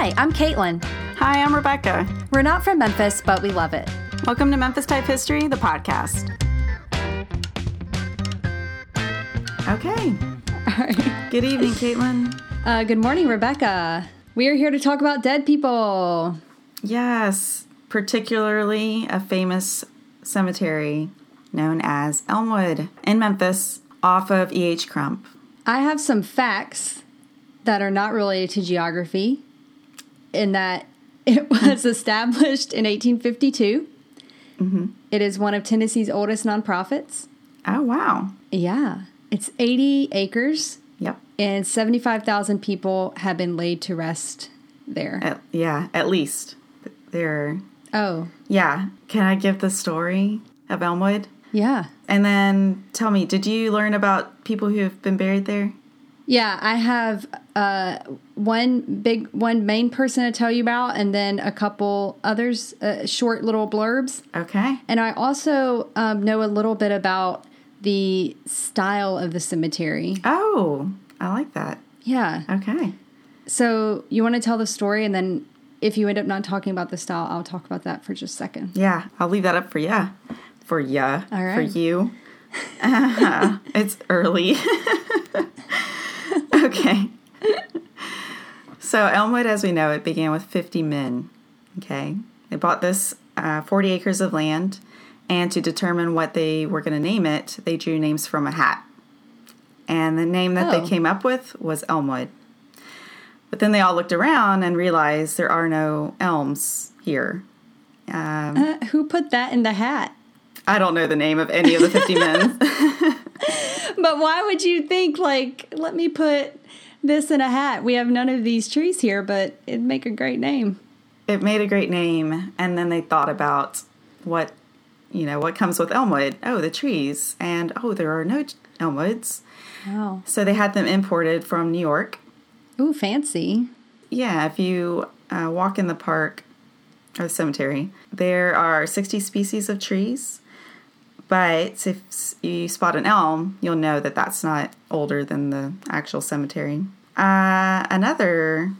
Hi, I'm Caitlin. Hi, I'm Rebecca. We're not from Memphis, but we love it. Welcome to Memphis Type History, the podcast. Okay. Good evening, Caitlin. Uh, good morning, Rebecca. We are here to talk about dead people. Yes, particularly a famous cemetery known as Elmwood in Memphis off of E.H. Crump. I have some facts that are not related to geography, in that it was established in 1852. Mm-hmm. It is one of Tennessee's oldest nonprofits. Oh, wow. Yeah, it's 80 acres, Yep. and 75,000 people have been laid to rest there. At, yeah, at least. There. Oh, Yeah. Can I give the story of Elmwood? yeah. And then tell me, did you learn about people who have been buried there? Yeah, I have uh, one big, one main person to tell you about, and then a couple others, uh, short little blurbs. Okay. And I also um, know a little bit about the style of the cemetery. Oh, I like that. Yeah. Okay. So you want to tell the story, and then if you end up not talking about the style, I'll talk about that for just a second. Yeah, I'll leave that up for ya. For ya. All For right. you. it's early. okay. So Elmwood, as we know, it began with 50 men. Okay. They bought this uh, 40 acres of land, and to determine what they were going to name it, they drew names from a hat. And the name that Oh. they came up with was Elmwood. But then they all looked around and realized there are no elms here. Um, Uh, who put that in the hat? I don't know the name of any of the 50 men. But why would you think, like, let me put this in a hat? We have none of these trees here, but it'd make a great name. it made a great name, and then they thought about what, you know, what comes with Elmwood. Oh, the trees. And oh, there are no Elmwoods. Wow. So they had them imported from New York. Ooh, fancy. Yeah, if you uh, walk in the park or the cemetery, there are 60 species of trees. But if you spot an elm, you'll know that that's not older than the actual cemetery. Uh, another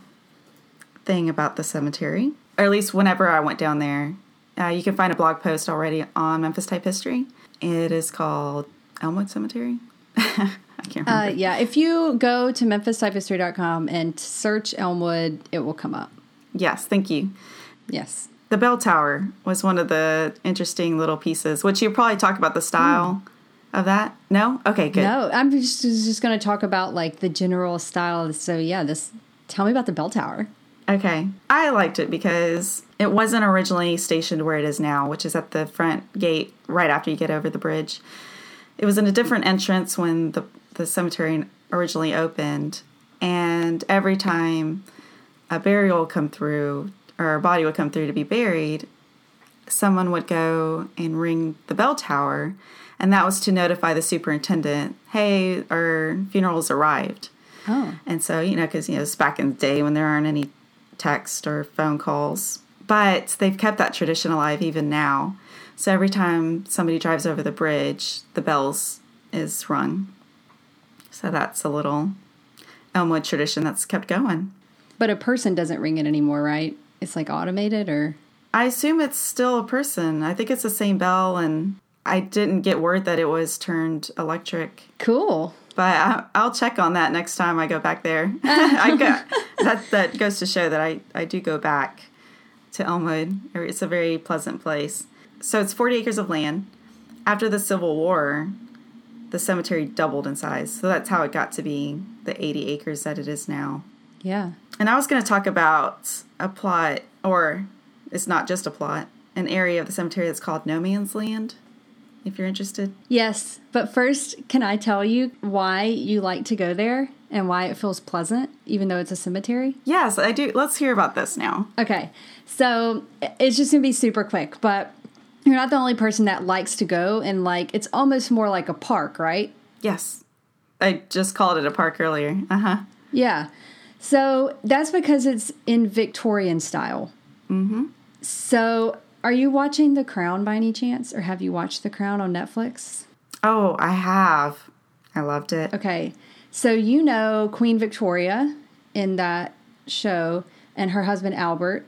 thing about the cemetery, or at least whenever I went down there, uh, you can find a blog post already on Memphis Type History. It is called Elmwood Cemetery. I can't remember. Uh, yeah, if you go to memphistypehistory.com and search Elmwood, it will come up. yes, thank you. Yes. The bell tower was one of the interesting little pieces, which you probably talk about the style of that. No? Okay, good. No, I'm just, just going to talk about like the general style. So, yeah, this tell me about the bell tower. Okay. I liked it because it wasn't originally stationed where it is now, which is at the front gate right after you get over the bridge. It was in a different entrance when the, the cemetery originally opened. And every time a burial come through, or a body would come through to be buried, someone would go and ring the bell tower. And that was to notify the superintendent, hey, our funeral's arrived. Oh, And so, you know, because, you know, it's back in the day when there aren't any text or phone calls. But they've kept that tradition alive even now. So every time somebody drives over the bridge, the bells is rung. So that's a little Elmwood tradition that's kept going. but a person doesn't ring it anymore, right? It's like automated or. I assume it's still a person. I think it's the same bell, and I didn't get word that it was turned electric. Cool. But I, I'll check on that next time I go back there. I go, that that goes to show that I, I do go back to Elmwood. It's a very pleasant place. So it's 40 acres of land. After the Civil War, the cemetery doubled in size. So that's how it got to be the 80 acres that it is now. Yeah. And I was going to talk about a plot, or it's not just a plot, an area of the cemetery that's called No Man's Land, if you're interested. Yes. But first, can I tell you why you like to go there and why it feels pleasant, even though it's a cemetery? Yes, I do. Let's hear about this now. Okay. So it's just going to be super quick, but you're not the only person that likes to go and like it's almost more like a park, right? Yes. I just called it a park earlier. Uh huh. Yeah. So that's because it's in Victorian style. Mm-hmm. So are you watching The Crown by any chance, or have you watched The Crown on Netflix? Oh, I have. I loved it. Okay. So you know Queen Victoria in that show, and her husband Albert.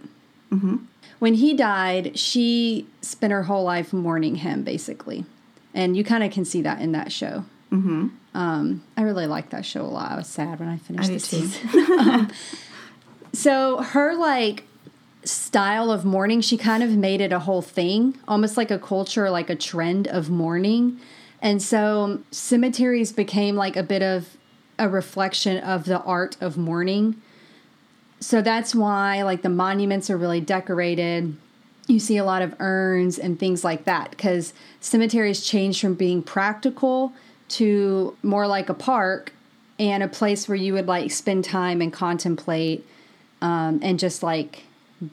When he died, she spent her whole life mourning him, basically, and you kind of can see that in that show. Mm-hmm. Um, I really liked that show a lot. I was sad when I finished I the season. Um, so her like style of mourning, she kind of made it a whole thing, almost like a culture, like a trend of mourning. And so cemeteries became like a bit of a reflection of the art of mourning. So that's why like the monuments are really decorated. You see a lot of urns and things like that because cemeteries changed from being practical to more like a park and a place where you would like spend time and contemplate um, and just like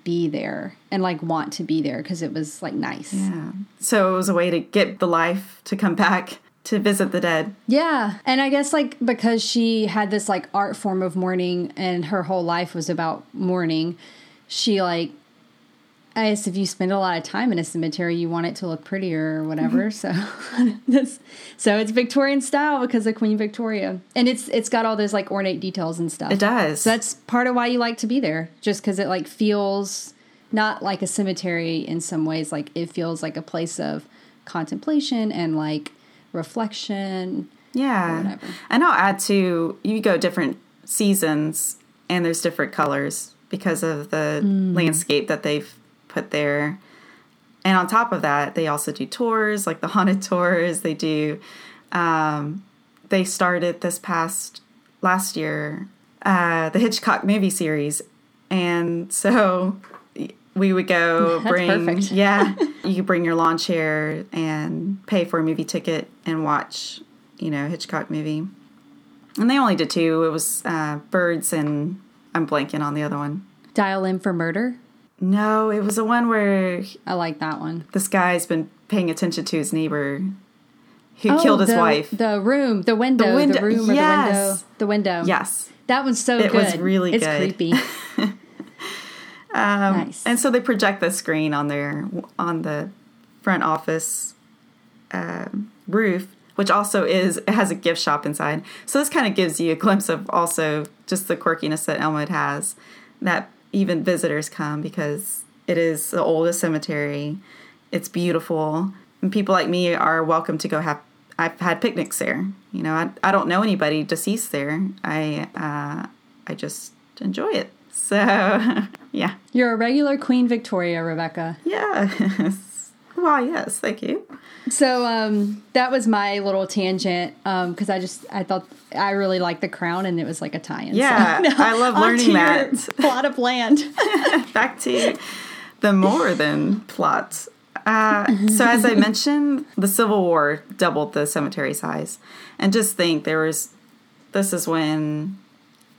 be there and like want to be there because it was like nice. Yeah. So it was a way to get the life to come back to visit the dead. Yeah. And I guess like because she had this like art form of mourning and her whole life was about mourning, she like I guess if you spend a lot of time in a cemetery, you want it to look prettier or whatever. Mm-hmm. So this so it's Victorian style because of Queen Victoria. And it's it's got all those like ornate details and stuff. It does. So that's part of why you like to be there, just because it like feels not like a cemetery in some ways. Like it feels like a place of contemplation and like reflection. Yeah. And I'll add to you go different seasons and there's different colors because of the mm. landscape that they've put there. And on top of that, they also do tours, like the haunted tours. They do, um, they started this past last year, uh, the Hitchcock movie series. And so we would go That's bring, perfect. yeah, you could bring your lawn chair and pay for a movie ticket and watch, you know, Hitchcock movie. And they only did two. It was uh, Birds and I'm blanking on the other one. Dial M for Murder. No, it was the one where I like that one. this guy's been paying attention to his neighbor who killed his Oh, the, wife. The room, the window, the, window- room, or yes. the window, the window. yes. that one's so It good. It was really it's good. creepy. Um, nice. And so they project the screen on their on the front office um, roof, which also is it has a gift shop inside. So this kind of gives you a glimpse of also just the quirkiness that Elmwood has. That even visitors come because it is the oldest cemetery. It's beautiful, and people like me are welcome to go have. I've had picnics there. You know, I, I don't know anybody deceased there. I uh, I just enjoy it. So yeah. You're a regular Queen Victoria, Rebecca. Yes. Why, yes, thank you. So um, that was my little tangent because I just I thought I really liked the crown and it was like a tie-in. So, Yeah, I love learning that. plot of land. Back to the more than plot. Uh, so, as I mentioned, the Civil War doubled the cemetery size. And just think there was, this is when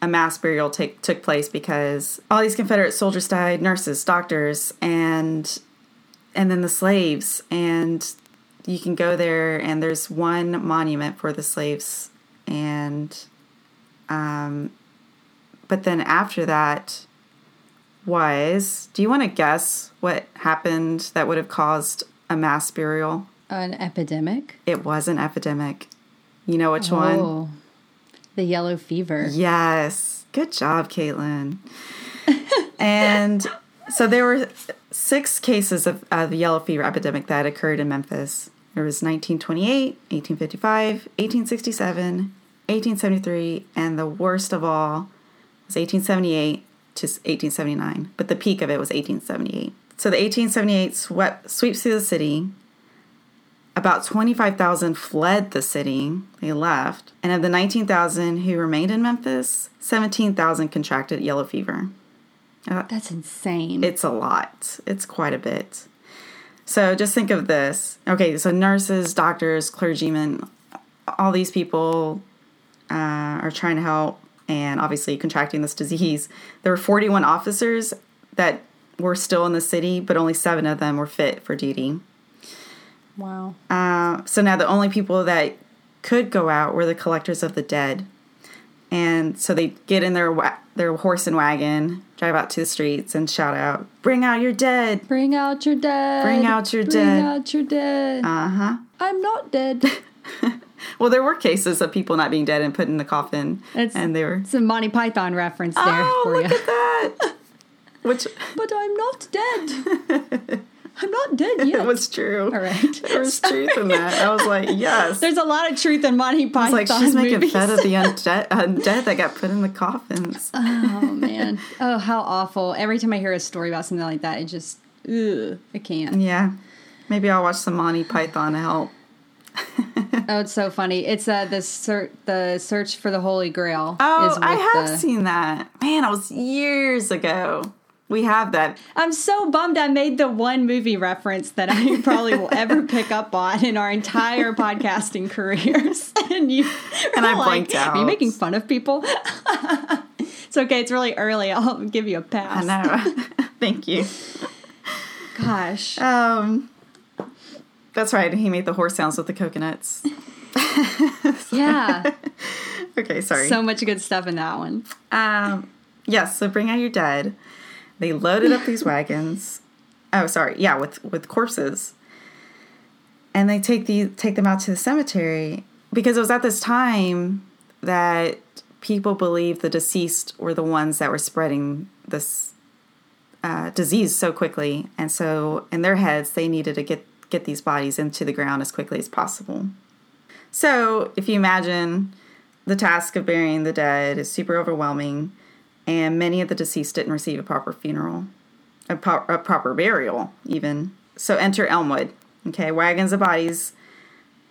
a mass burial take, took place because all these Confederate soldiers died, nurses, doctors, and and then the slaves. And you can go there, and there's one monument for the slaves, and um, but then after that was, do you want to guess what happened that would have caused a mass burial? An epidemic. It was an epidemic. You know which one? Oh, the yellow fever. Yes. Good job, Caitlin. and so there were six cases of, of the yellow fever epidemic that occurred in Memphis. There was 1928, 1855, 1867, 1873, and the worst of all was 1878 to 1879. But the peak of it was 1878. So the 1878 swept, sweeps through the city. About 25,000 fled the city. They left. And of the 19,000 who remained in Memphis, 17,000 contracted yellow fever. That's insane. It's a lot. It's quite a bit. So just think of this. Okay, so nurses, doctors, clergymen, all these people uh, are trying to help and obviously contracting this disease. There were 41 officers that were still in the city, but only seven of them were fit for duty. wow. Uh, so now the only people that could go out were the collectors of the dead. And so they get in their wa- their horse and wagon, drive out to the streets, and shout out, "Bring out your dead!" Bring out your dead. Bring out your Bring dead. Bring out your dead. Uh huh. I'm not dead. Well, there were cases of people not being dead and put in the coffin, It's- and they were. some Monty Python reference there Oh, for look you. at that! Which but I'm not dead. I'm not dead yet. it was true. All right. There was truth in that. I was like, yes. There's a lot of truth in Monty Python It's like she's making movies. fun of the undead, undead that got put in the coffins. oh man. Oh, how awful. Every time I hear a story about something like that, it just ugh, I can't. Yeah. Maybe I'll watch some Monty Python to help. Oh, it's so funny. It's uh the ser- the search for the Holy Grail. Oh, is I have the- seen that. Man, it was years ago. We have that. I'm so bummed I made the one movie reference that I probably will ever pick up on in our entire podcasting careers. And you And I like, blanked Are you making fun of people? it's okay. It's really early. I'll give you a pass. I know. Thank you. Gosh. Um, that's right. He made the horse sounds with the coconuts. Yeah. Okay, sorry. so much good stuff in that one. Um, yes, so bring out your dead. They loaded up these wagons. Oh, sorry. Yeah, with with corpses. And they take the take them out to the cemetery because it was at this time that people believed the deceased were the ones that were spreading this uh, disease so quickly, and so in their heads they needed to get get these bodies into the ground as quickly as possible. So, if you imagine the task of burying the dead is super overwhelming, and many of the deceased didn't receive a proper funeral, a, pro- a proper burial, even. So, enter Elmwood. Okay, wagons of bodies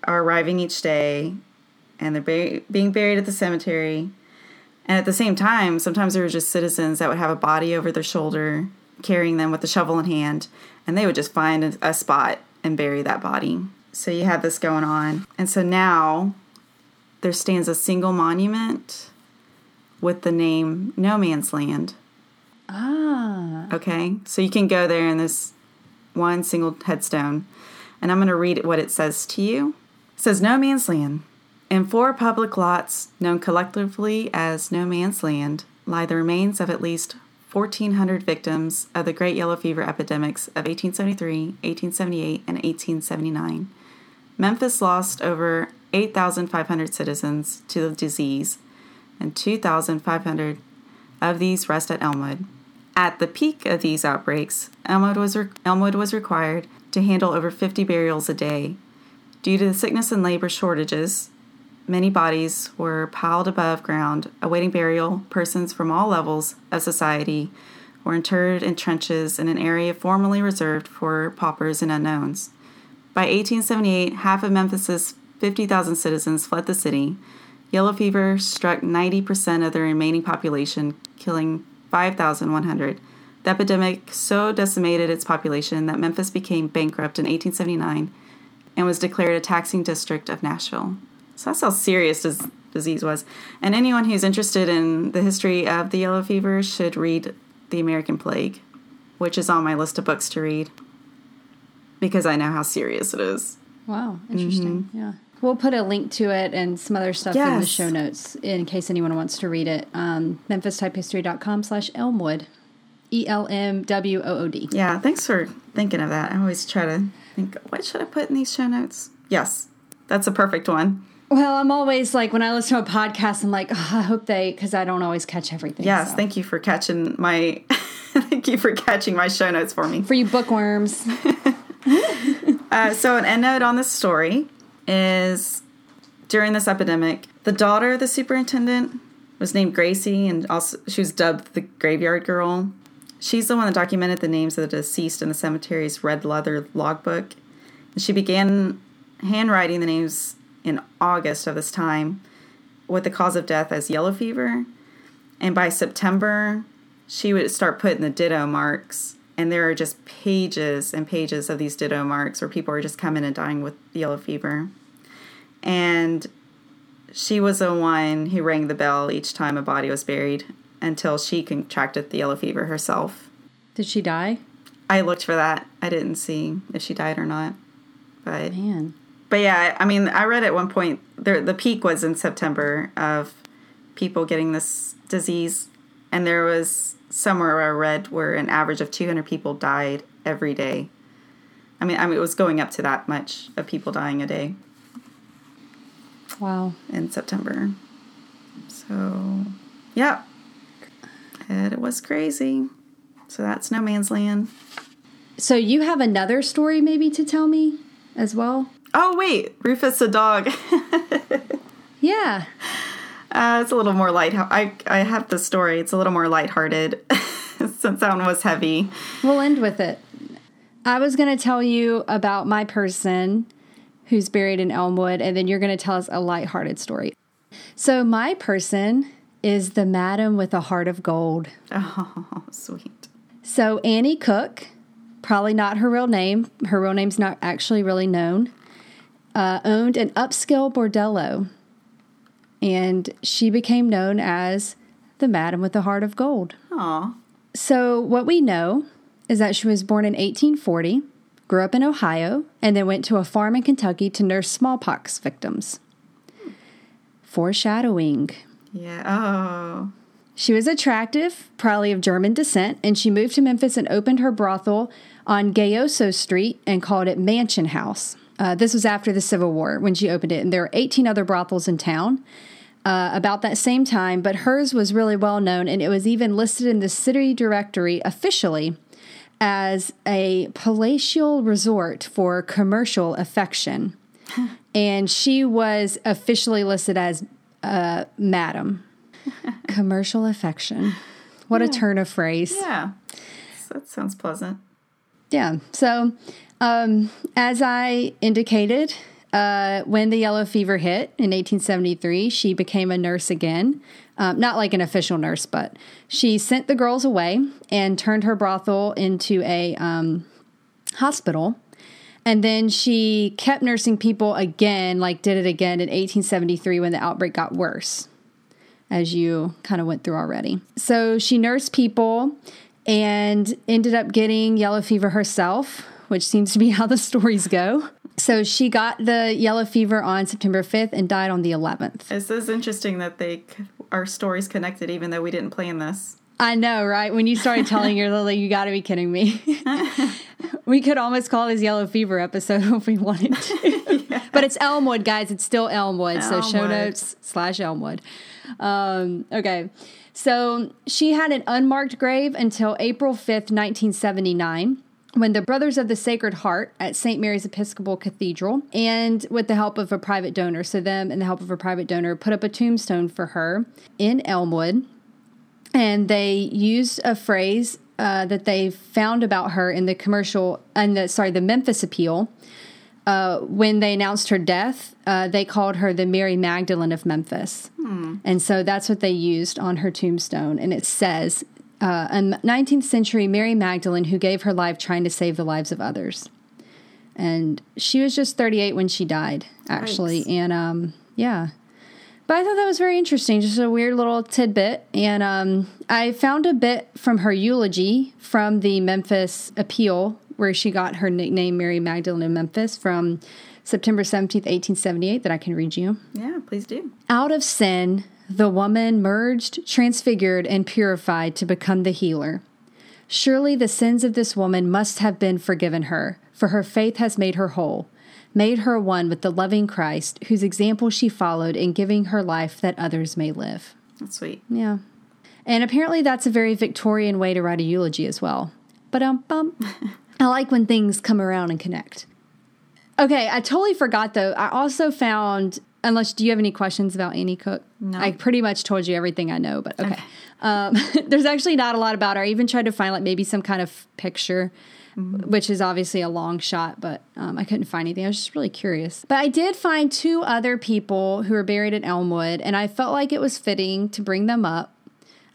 are arriving each day, and they're being buried at the cemetery. And at the same time, sometimes there were just citizens that would have a body over their shoulder, carrying them with a shovel in hand, and they would just find a, a spot and bury that body. So you have this going on. And so now there stands a single monument with the name No Man's Land. Ah. Okay, so you can go there in this one single headstone, and I'm going to read what it says to you. It says No Man's Land. In four public lots, known collectively as No Man's Land, lie the remains of at least 1,400 victims of the Great Yellow Fever epidemics of 1873, 1878, and 1879. Memphis lost over 8,500 citizens to the disease, and 2,500 of these rest at Elmwood. At the peak of these outbreaks, Elmwood was, re- Elmwood was required to handle over 50 burials a day. Due to the sickness and labor shortages, many bodies were piled above ground awaiting burial. Persons from all levels of society were interred in trenches in an area formerly reserved for paupers and unknowns. By 1878, half of Memphis's 50,000 citizens fled the city. Yellow fever struck 90% of the remaining population, killing 5,100. The epidemic so decimated its population that Memphis became bankrupt in 1879 and was declared a taxing district of Nashville. So that's how serious this disease was. And anyone who's interested in the history of the yellow fever should read The American Plague, which is on my list of books to read because I know how serious it is. Wow. Interesting. Mm-hmm. Yeah. We'll put a link to it and some other stuff in the show notes in case anyone wants to read it. Um, MemphisTypeHistory.com slash Elmwood. E L M W O O D. Yeah, thanks for thinking of that. I always try to think, what should I put in these show notes? Yes, that's a perfect one. Well, I'm always like, when I listen to a podcast, I'm like, oh, I hope they, because I don't always catch everything. Yes, so. thank you for catching my thank you for catching my show notes for me. For you bookworms. Uh, so an end note on this story is during this epidemic, the daughter of the superintendent was named Gracie, and also she was dubbed the Graveyard Girl. She's the one that documented the names of the deceased in the cemetery's red leather logbook. And she began handwriting the names in August of this time with the cause of death as yellow fever. And by September, she would start putting the ditto marks. And there are just pages and pages of these ditto marks where people are just coming and dying with yellow fever. And she was the one who rang the bell each time a body was buried until she contracted the yellow fever herself. Did she die? I looked for that. I didn't see if she died or not. But Man. but yeah, I mean, I read at one point there the peak was in September of people getting this disease, and there was somewhere I read where an average of 200 people died every day. I mean, I mean, it was going up to that much of people dying a day Wow. in September. So, yeah, and it was crazy. So that's no man's land. So you have another story maybe to tell me as well? Oh wait, Rufus the dog. Yeah. Uh, it's a little more light. I I have the story. It's a little more lighthearted since that one was heavy. We'll end with it. I was going to tell you about my person who's buried in Elmwood, and then you're going to tell us a lighthearted story. So my person is the madam with a heart of gold. Oh, sweet. So Annie Cook, probably not her real name. Her real name's not actually really known. Uh, owned an upscale bordello, and she became known as the Madam with the Heart of Gold. Aw. So, what we know is that she was born in 1840, grew up in Ohio, and then went to a farm in Kentucky to nurse smallpox victims. Foreshadowing. Yeah. Oh. She was attractive, probably of German descent, and she moved to Memphis and opened her brothel on Gayoso Street and called it Mansion House. Uh, this was after the Civil War when she opened it, and there were 18 other brothels in town uh, about that same time, but hers was really well known, and it was even listed in the city directory officially as a palatial resort for commercial affection. and she was officially listed as uh, Madam. commercial affection. What a turn of phrase. Yeah. That sounds pleasant. Yeah. So, um, as I indicated, uh, when the yellow fever hit in 1873, she became a nurse again. Um, not like an official nurse, but she sent the girls away and turned her brothel into a um, hospital. And then she kept nursing people again, like did it again in 1873 when the outbreak got worse, as you kind of went through already. So she nursed people and ended up getting yellow fever herself, which seems to be how the stories go. So she got the yellow fever on September 5th and died on the 11th. This is interesting that they our stories connected, even though we didn't plan this. I know, right? When you started telling your Lily, you got to be kidding me. we could almost call this yellow fever episode if we wanted to. yeah. But it's Elmwood, guys. It's still Elmwood. Elmwood. So show notes slash Elmwood. Um, okay. So she had an unmarked grave until April 5th, 1979 when the Brothers of the Sacred Heart at St. Mary's Episcopal Cathedral, and with the help of a private donor, so them and the help of a private donor, put up a tombstone for her in Elmwood. And they used a phrase uh, that they found about her in the commercial, and the sorry, the Memphis Appeal. Uh, when they announced her death, uh, they called her the Mary Magdalene of Memphis. Hmm. And so that's what they used on her tombstone. And it says, uh, a 19th century Mary Magdalene who gave her life trying to save the lives of others. And she was just 38 when she died, actually. And um, yeah. But I thought that was very interesting, just a weird little tidbit. And um, I found a bit from her eulogy from the Memphis Appeal, where she got her nickname Mary Magdalene of Memphis from September 17th, 1878, that I can read you. Yeah, please do. Out of sin, the woman merged, transfigured, and purified to become the healer. Surely the sins of this woman must have been forgiven her, for her faith has made her whole, made her one with the loving Christ, whose example she followed in giving her life that others may live. That's sweet. Yeah. And apparently that's a very Victorian way to write a eulogy as well. But um bum. I like when things come around and connect. Okay, I totally forgot though. I also found Unless, do you have any questions about Annie Cook? No. I pretty much told you everything I know, but okay. okay. Um, there's actually not a lot about her. I even tried to find like maybe some kind of picture, mm-hmm. which is obviously a long shot, but um, I couldn't find anything. I was just really curious. But I did find two other people who are buried at Elmwood, and I felt like it was fitting to bring them up.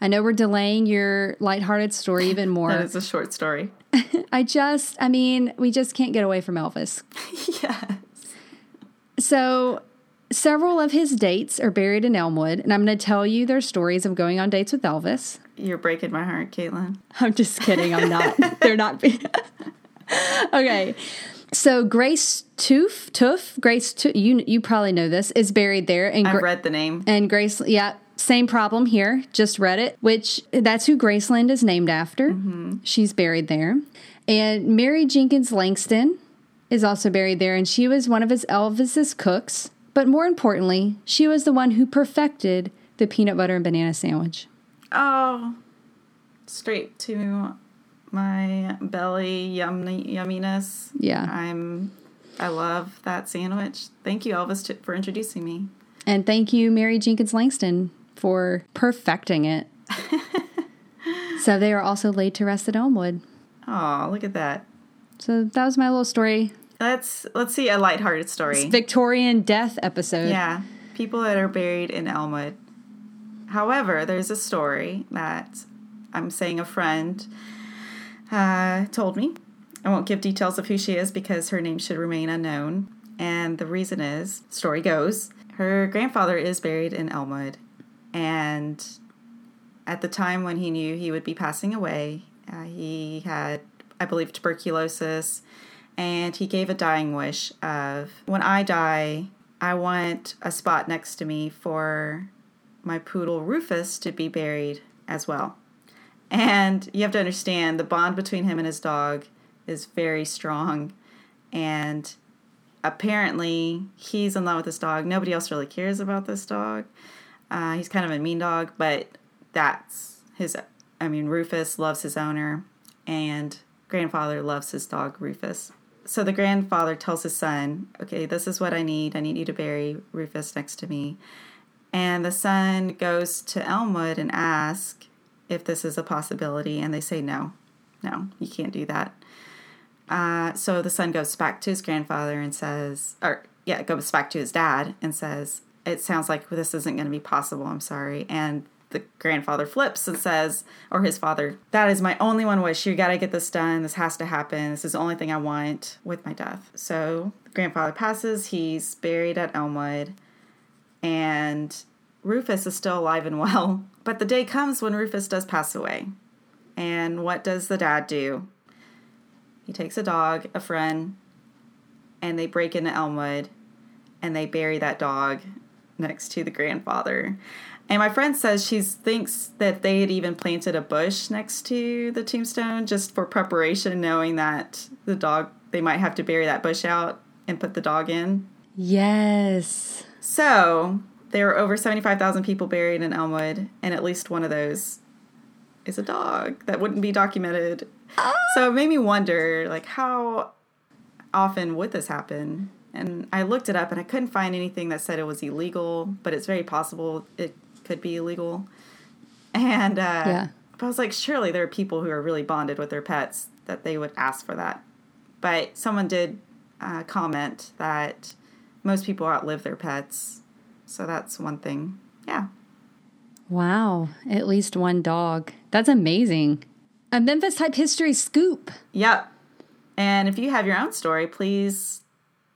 I know we're delaying your lighthearted story even more. that is a short story. I just, I mean, we just can't get away from Elvis. yes. So Several of his dates are buried in Elmwood, and I'm going to tell you their stories of going on dates with Elvis. You're breaking my heart, Caitlin. I'm just kidding. I'm not. They're not. okay. So Grace Toof, Toof, Grace, Toof, you you probably know this, is buried there. And Gra- I've read the name. And Grace, yeah, same problem here. Just read it. Which that's who Graceland is named after. Mm-hmm. She's buried there. And Mary Jenkins Langston is also buried there, and she was one of his Elvis's cooks. But more importantly, she was the one who perfected the peanut butter and banana sandwich. Oh, straight to my belly yummy yumminess. Yeah. I'm. I love that sandwich. Thank you, Elvis, t- for introducing me. And thank you, Mary Jenkins Langston, for perfecting it. so they are also laid to rest at Elmwood. Oh, look at that. So that was my little story. Let's let's see a lighthearted story. Victorian death episode. Yeah, people that are buried in Elmwood. However, there's a story that I'm saying a friend uh, told me. I won't give details of who she is because her name should remain unknown. And the reason is, story goes, her grandfather is buried in Elmwood, and at the time when he knew he would be passing away, uh, he had, I believe, tuberculosis, and he gave a dying wish of, when I die, I want a spot next to me for my poodle Rufus to be buried as well. And you have to understand the bond between him and his dog is very strong. And apparently, he's in love with this dog. Nobody else really cares about this dog. Uh, he's kind of a mean dog, but that's his. I mean, Rufus loves his owner, and grandfather loves his dog, Rufus. So the grandfather tells his son, Okay, this is what I need. I need you to bury Rufus next to me. And the son goes to Elmwood and asks if this is a possibility, and they say no, no, you can't do that. Uh, so the son goes back to his grandfather and says, or yeah, goes back to his dad and says, "It sounds like this isn't going to be possible. I'm sorry." And the grandfather flips and says, or his father, "That is my only one wish. You got to get this done. This has to happen. This is the only thing I want with my death." So the grandfather passes. He's buried at Elmwood, and Rufus is still alive and well. But the day comes when Rufus does pass away. And what does the dad do? He takes a dog, a friend, and they break into Elmwood and they bury that dog next to the grandfather. And my friend says she thinks that they had even planted a bush next to the tombstone just for preparation, knowing that the dog, they might have to bury that bush out and put the dog in. Yes. So there are over 75,000 people buried in Elmwood, and at least one of those is a dog that wouldn't be documented. So it made me wonder, like, how often would this happen? And I looked it up, and I couldn't find anything that said it was illegal, but it's very possible it could be illegal. And uh, Yeah. but I was like, surely there are people who are really bonded with their pets that they would ask for that. But someone did uh, comment that most people outlive their pets, so that's one thing. Yeah. Wow. At least one dog. That's amazing. A Memphis type history scoop. Yep. And if you have your own story, please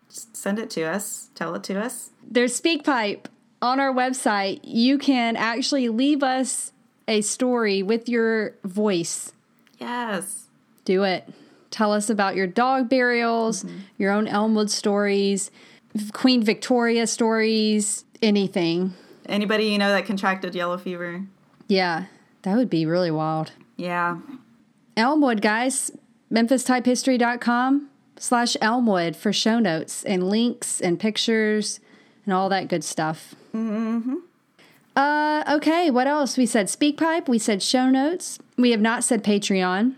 send it to us. Tell it to us. There's SpeakPipe on our website. You can actually leave us a story with your voice. Yes. Do it. Tell us about your dog burials, mm-hmm. your own Elmwood stories, Queen Victoria stories, anything. Anybody you know that contracted yellow fever? Yeah, that would be really wild. Yeah. Elmwood, guys, memphistypehistory.com slash Elmwood for show notes and links and pictures and all that good stuff. Mm-hmm. Uh, okay, what else? We said SpeakPipe, we said show notes. We have not said Patreon.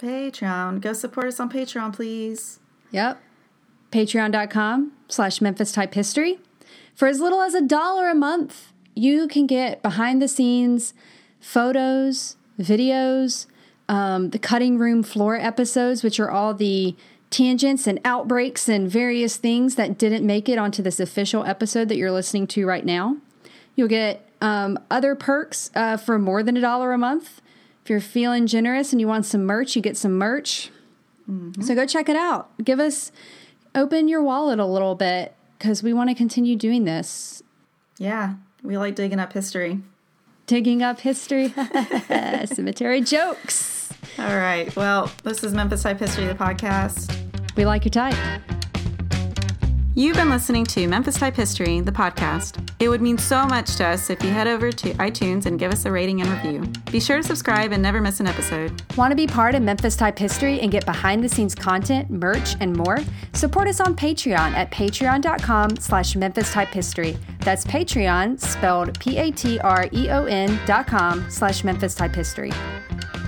Patreon. Go support us on Patreon, please. Yep. Patreon.com slash Memphis Type History. For as little as a dollar a month, you can get behind the scenes photos, videos, um, the cutting room floor episodes, which are all the tangents and outbreaks and various things that didn't make it onto this official episode that you're listening to right now. You'll get um, other perks uh, for more than a dollar a month. If you're feeling generous and you want some merch, you get some merch. So go check it out. Give us, open your wallet a little bit because we want to continue doing this. Yeah. We like digging up history. Digging up history, cemetery jokes. All right. Well, this is Memphis Type History, the podcast. We like your type. You've been listening to Memphis Type History, the podcast. It would mean so much to us if you head over to iTunes and give us a rating and review. Be sure to subscribe and never miss an episode. Want to be part of Memphis Type History and get behind the scenes content, merch, and more? Support us on Patreon at patreon.com slash Memphis Type History. That's Patreon, spelled P-A-T-R-E-O-N dot com slash Memphis Type History.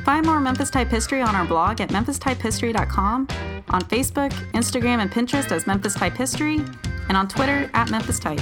Find more Memphis Type history on our blog at memphistypehistory.com, on Facebook, Instagram, and Pinterest as Memphis Type History, and on Twitter at Memphis Type.